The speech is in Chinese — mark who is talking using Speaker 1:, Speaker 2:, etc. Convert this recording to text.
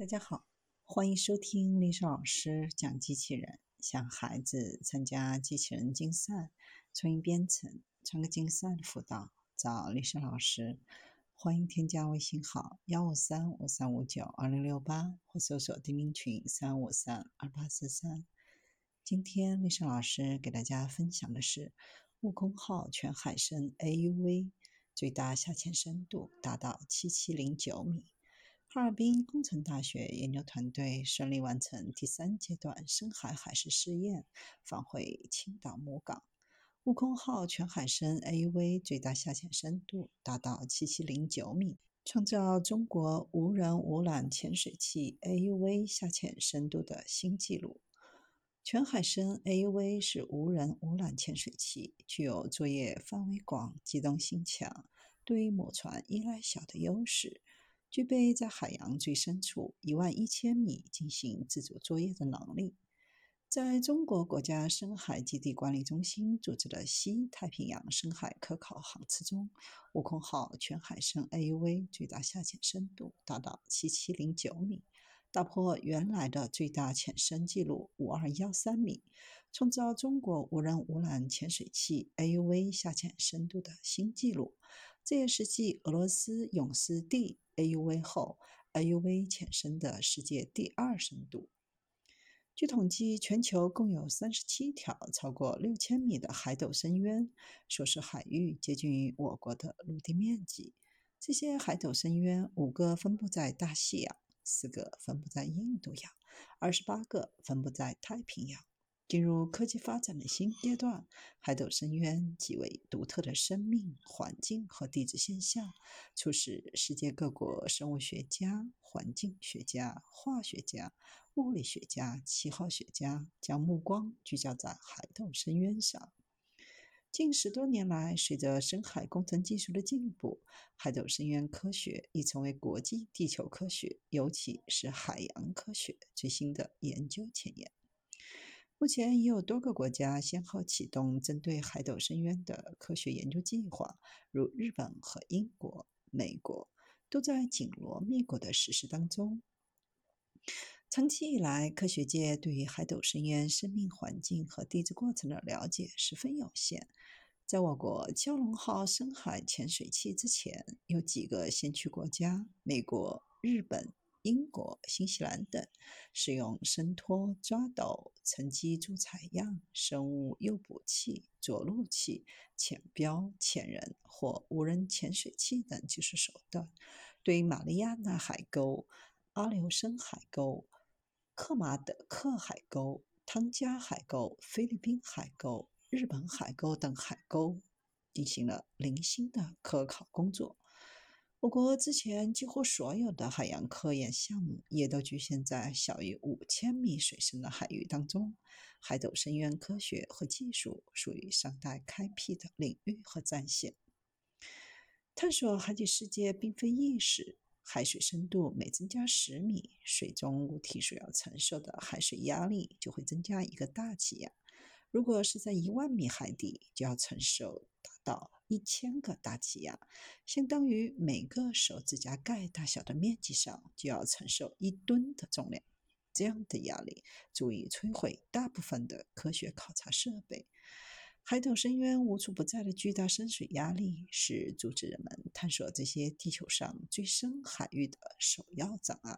Speaker 1: 大家好，欢迎收听丽莎老师讲机器人。想孩子参加机器人竞赛、创意编程、创客竞赛的辅导，找丽莎老师。欢迎添加微信号幺五三五三五九二零六八，或搜索钉钉群三五三二八四三。今天丽莎老师给大家分享的是悟空号全海深 AUV。最大下潜深度达到七七零九米。哈尔滨工程大学研究团队顺利完成第三阶段深海海试试验，返回青岛母港。悟空号全海深 AUV 最大下潜深度达到七七零九米，创造中国无人无缆潜水器 AUV 下潜深度的新纪录。全海深 AUV 是无人无缆潜水器，具有作业范围广、机动性强、对于母船依赖小的优势，具备在海洋最深处一万一千米进行自主作业的能力。在中国国家深海基地管理中心组织的西太平洋深海科考航次中，悟空号全海深 AUV 最大下潜深度达到七七零九米。打破原来的最大潜深记录五二幺三米，创造中国无人无缆潜水器 AUV 下潜深度的新纪录。这也是继俄罗斯勇士 D AUV 后，AUV 潜深的世界第二深度。据统计，全球共有三十七条超过六千米的海斗深渊，所涉海域接近于我国的陆地面积。这些海斗深渊，五个分布在大西洋。四个分布在印度洋，二十八个分布在太平洋。进入科技发展的新阶段，海斗深渊极为独特的生命环境和地质现象，促使世界各国生物学家、环境学家、化学家、物理学家、气候学家将目光聚焦在海斗深渊上。近十多年来，随着深海工程技术的进步，海斗深渊科学已成为国际地球科学，尤其是海洋科学最新的研究前沿。目前已有多个国家先后启动针对海斗深渊的科学研究计划，如日本和英国、美国都在紧锣密鼓的实施当中。长期以来，科学界对于海斗深渊生命环境和地质过程的了解十分有限。在我国蛟龙号深海潜水器之前，有几个先驱国家——美国、日本、英国、新西兰等，使用深拖、抓斗、沉积助采样、生物诱捕器、着陆器、潜标、潜人或无人潜水器等技术手段，对马里亚纳海沟、阿留申海沟。克马德克海沟、汤加海沟、菲律宾海沟、日本海沟等海沟进行了零星的科考工作。我国之前几乎所有的海洋科研项目也都局限在小于五千米水深的海域当中。海斗深渊科学和技术属于尚待开辟的领域和战线。探索海底世界并非易事。海水深度每增加十米，水中物体所要承受的海水压力就会增加一个大气压。如果是在一万米海底，就要承受到一千个大气压，相当于每个手指甲盖大小的面积上就要承受一吨的重量。这样的压力足以摧毁大部分的科学考察设备。海斗深渊无处不在的巨大深水压力，是阻止人们探索这些地球上最深海域的首要障碍。